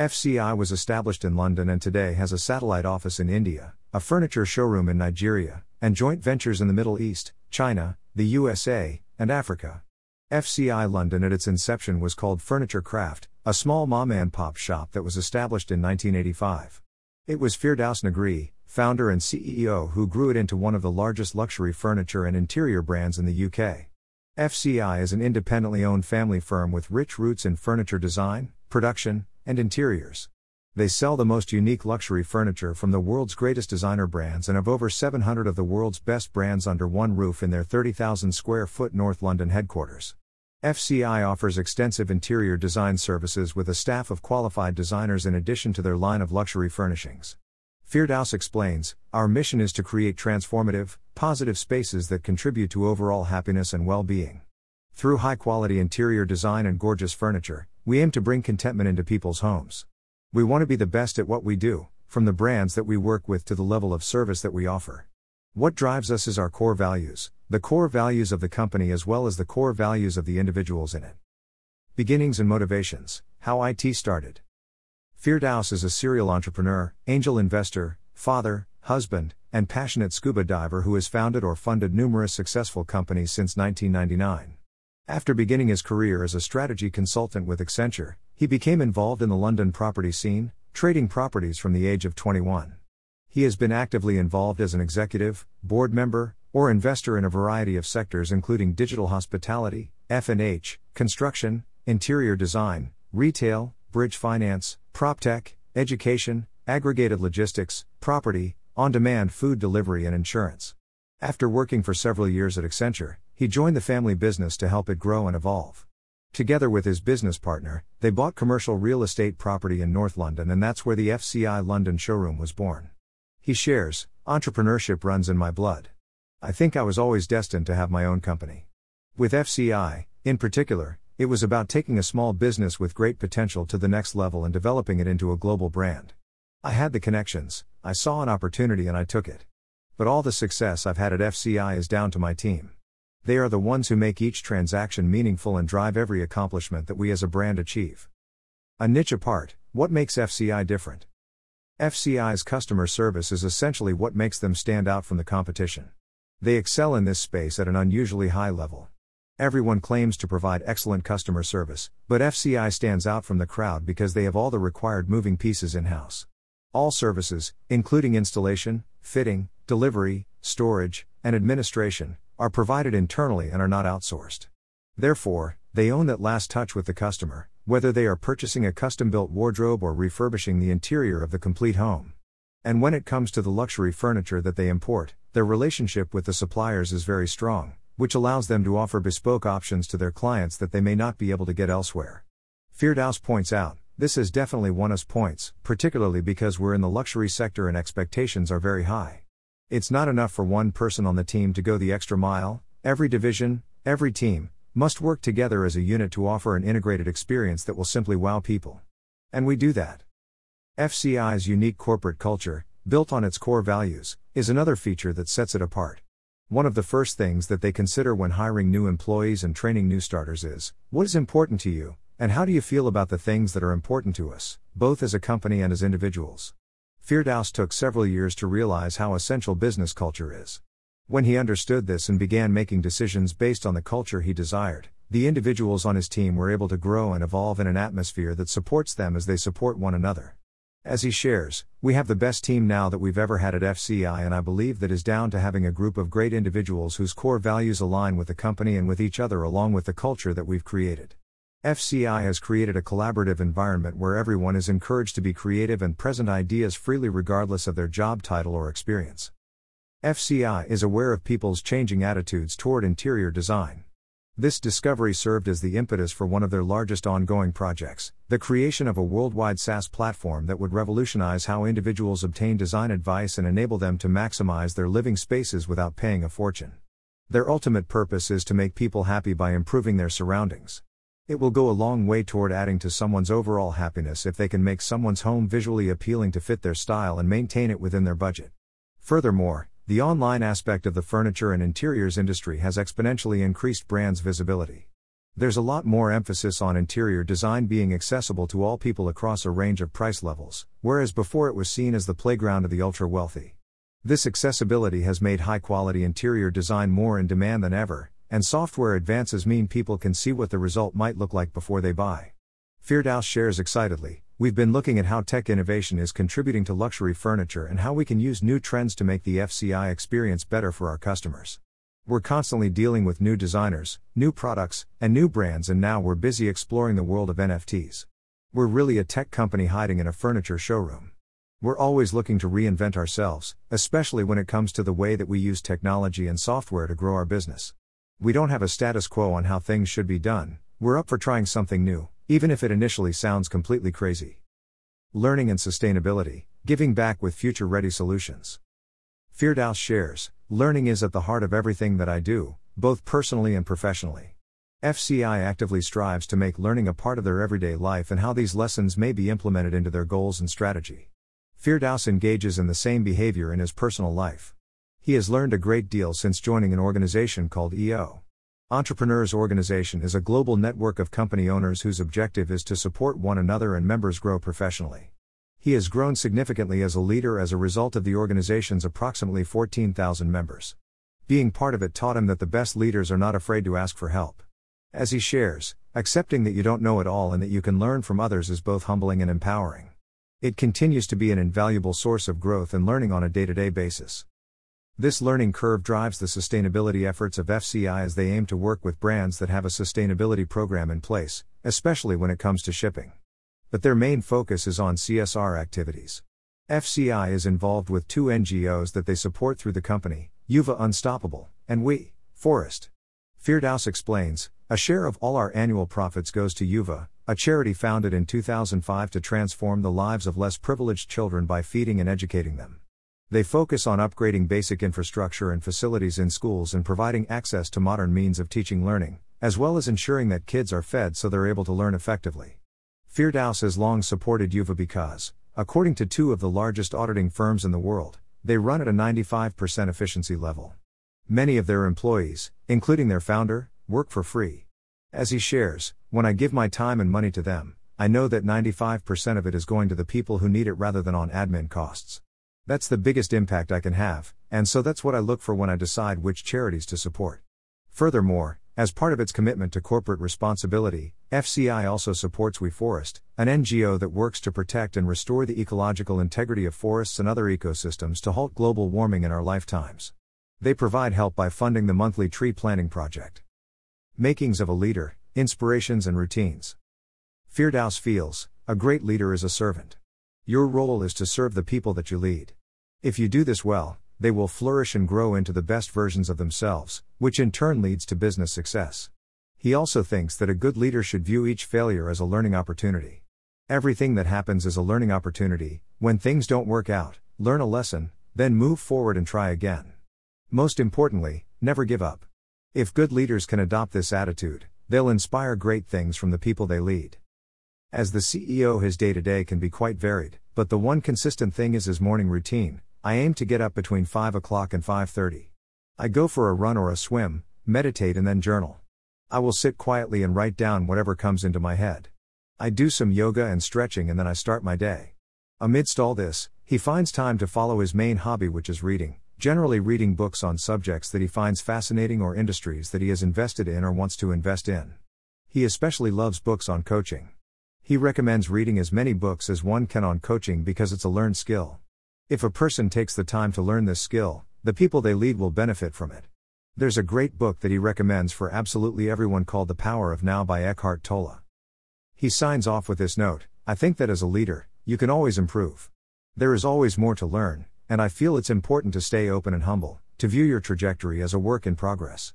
FCI was established in London and today has a satellite office in India, a furniture showroom in Nigeria, and joint ventures in the Middle East, China, the USA, and Africa. FCI London at its inception was called Furniture Craft, a small mom and pop shop that was established in 1985. It was Firdaus Nagree, founder and CEO, who grew it into one of the largest luxury furniture and interior brands in the UK. FCI is an independently owned family firm with rich roots in furniture design, production, and interiors. They sell the most unique luxury furniture from the world's greatest designer brands and have over 700 of the world's best brands under one roof in their 30,000 square foot North London headquarters. FCI offers extensive interior design services with a staff of qualified designers in addition to their line of luxury furnishings. Firdaus explains Our mission is to create transformative, positive spaces that contribute to overall happiness and well being. Through high quality interior design and gorgeous furniture, we aim to bring contentment into people's homes. We want to be the best at what we do, from the brands that we work with to the level of service that we offer. What drives us is our core values, the core values of the company as well as the core values of the individuals in it. Beginnings and motivations How IT started. Firdaus is a serial entrepreneur, angel investor, father, husband, and passionate scuba diver who has founded or funded numerous successful companies since 1999. After beginning his career as a strategy consultant with Accenture, he became involved in the London property scene, trading properties from the age of 21. He has been actively involved as an executive, board member, or investor in a variety of sectors including digital hospitality, F&H, construction, interior design, retail, bridge finance, proptech, education, aggregated logistics, property, on-demand food delivery and insurance. After working for several years at Accenture, he joined the family business to help it grow and evolve. Together with his business partner, they bought commercial real estate property in North London and that's where the FCI London showroom was born. He shares, entrepreneurship runs in my blood. I think I was always destined to have my own company. With FCI, in particular, it was about taking a small business with great potential to the next level and developing it into a global brand. I had the connections, I saw an opportunity and I took it. But all the success I've had at FCI is down to my team. They are the ones who make each transaction meaningful and drive every accomplishment that we as a brand achieve. A niche apart, what makes FCI different? FCI's customer service is essentially what makes them stand out from the competition. They excel in this space at an unusually high level. Everyone claims to provide excellent customer service, but FCI stands out from the crowd because they have all the required moving pieces in house. All services, including installation, fitting, delivery, storage, and administration, are provided internally and are not outsourced. Therefore, they own that last touch with the customer, whether they are purchasing a custom built wardrobe or refurbishing the interior of the complete home. And when it comes to the luxury furniture that they import, their relationship with the suppliers is very strong which allows them to offer bespoke options to their clients that they may not be able to get elsewhere. Firdaus points out, this has definitely won us points, particularly because we're in the luxury sector and expectations are very high. It's not enough for one person on the team to go the extra mile, every division, every team, must work together as a unit to offer an integrated experience that will simply wow people. And we do that. FCI's unique corporate culture, built on its core values, is another feature that sets it apart. One of the first things that they consider when hiring new employees and training new starters is what is important to you, and how do you feel about the things that are important to us, both as a company and as individuals. Firdaus took several years to realize how essential business culture is. When he understood this and began making decisions based on the culture he desired, the individuals on his team were able to grow and evolve in an atmosphere that supports them as they support one another. As he shares, we have the best team now that we've ever had at FCI, and I believe that is down to having a group of great individuals whose core values align with the company and with each other, along with the culture that we've created. FCI has created a collaborative environment where everyone is encouraged to be creative and present ideas freely, regardless of their job title or experience. FCI is aware of people's changing attitudes toward interior design. This discovery served as the impetus for one of their largest ongoing projects the creation of a worldwide SaaS platform that would revolutionize how individuals obtain design advice and enable them to maximize their living spaces without paying a fortune. Their ultimate purpose is to make people happy by improving their surroundings. It will go a long way toward adding to someone's overall happiness if they can make someone's home visually appealing to fit their style and maintain it within their budget. Furthermore, the online aspect of the furniture and interiors industry has exponentially increased brands' visibility. There's a lot more emphasis on interior design being accessible to all people across a range of price levels, whereas before it was seen as the playground of the ultra wealthy. This accessibility has made high quality interior design more in demand than ever, and software advances mean people can see what the result might look like before they buy. Firdaus shares excitedly We've been looking at how tech innovation is contributing to luxury furniture and how we can use new trends to make the FCI experience better for our customers. We're constantly dealing with new designers, new products, and new brands, and now we're busy exploring the world of NFTs. We're really a tech company hiding in a furniture showroom. We're always looking to reinvent ourselves, especially when it comes to the way that we use technology and software to grow our business. We don't have a status quo on how things should be done, we're up for trying something new, even if it initially sounds completely crazy. Learning and sustainability, giving back with future ready solutions. Firdaus shares Learning is at the heart of everything that I do, both personally and professionally. FCI actively strives to make learning a part of their everyday life and how these lessons may be implemented into their goals and strategy. Firdaus engages in the same behavior in his personal life. He has learned a great deal since joining an organization called EO. Entrepreneurs Organization is a global network of company owners whose objective is to support one another and members grow professionally. He has grown significantly as a leader as a result of the organization's approximately 14,000 members. Being part of it taught him that the best leaders are not afraid to ask for help. As he shares, accepting that you don't know it all and that you can learn from others is both humbling and empowering. It continues to be an invaluable source of growth and learning on a day to day basis. This learning curve drives the sustainability efforts of FCI as they aim to work with brands that have a sustainability program in place, especially when it comes to shipping. But their main focus is on CSR activities. FCI is involved with two NGOs that they support through the company, Yuva Unstoppable, and We, Forest. Firdaus explains, a share of all our annual profits goes to Yuva, a charity founded in 2005 to transform the lives of less privileged children by feeding and educating them. They focus on upgrading basic infrastructure and facilities in schools and providing access to modern means of teaching learning, as well as ensuring that kids are fed so they're able to learn effectively. Firdaus has long supported Yuva because, according to two of the largest auditing firms in the world, they run at a 95% efficiency level. Many of their employees, including their founder, work for free. As he shares, when I give my time and money to them, I know that 95% of it is going to the people who need it rather than on admin costs. That's the biggest impact I can have, and so that's what I look for when I decide which charities to support. Furthermore, as part of its commitment to corporate responsibility, FCI also supports We Forest, an NGO that works to protect and restore the ecological integrity of forests and other ecosystems to halt global warming in our lifetimes. They provide help by funding the monthly tree planting project. Makings of a leader, inspirations and routines. Firdaus feels, a great leader is a servant. Your role is to serve the people that you lead. If you do this well, they will flourish and grow into the best versions of themselves, which in turn leads to business success. He also thinks that a good leader should view each failure as a learning opportunity. Everything that happens is a learning opportunity, when things don't work out, learn a lesson, then move forward and try again. Most importantly, never give up. If good leaders can adopt this attitude, they'll inspire great things from the people they lead. As the CEO, his day to day can be quite varied, but the one consistent thing is his morning routine, I aim to get up between 5 o'clock and 5:30. I go for a run or a swim, meditate and then journal. I will sit quietly and write down whatever comes into my head. I do some yoga and stretching and then I start my day. Amidst all this, he finds time to follow his main hobby which is reading, generally reading books on subjects that he finds fascinating or industries that he has invested in or wants to invest in. He especially loves books on coaching. He recommends reading as many books as one can on coaching because it's a learned skill. If a person takes the time to learn this skill, the people they lead will benefit from it. There's a great book that he recommends for absolutely everyone called The Power of Now by Eckhart Tolle. He signs off with this note I think that as a leader, you can always improve. There is always more to learn, and I feel it's important to stay open and humble, to view your trajectory as a work in progress.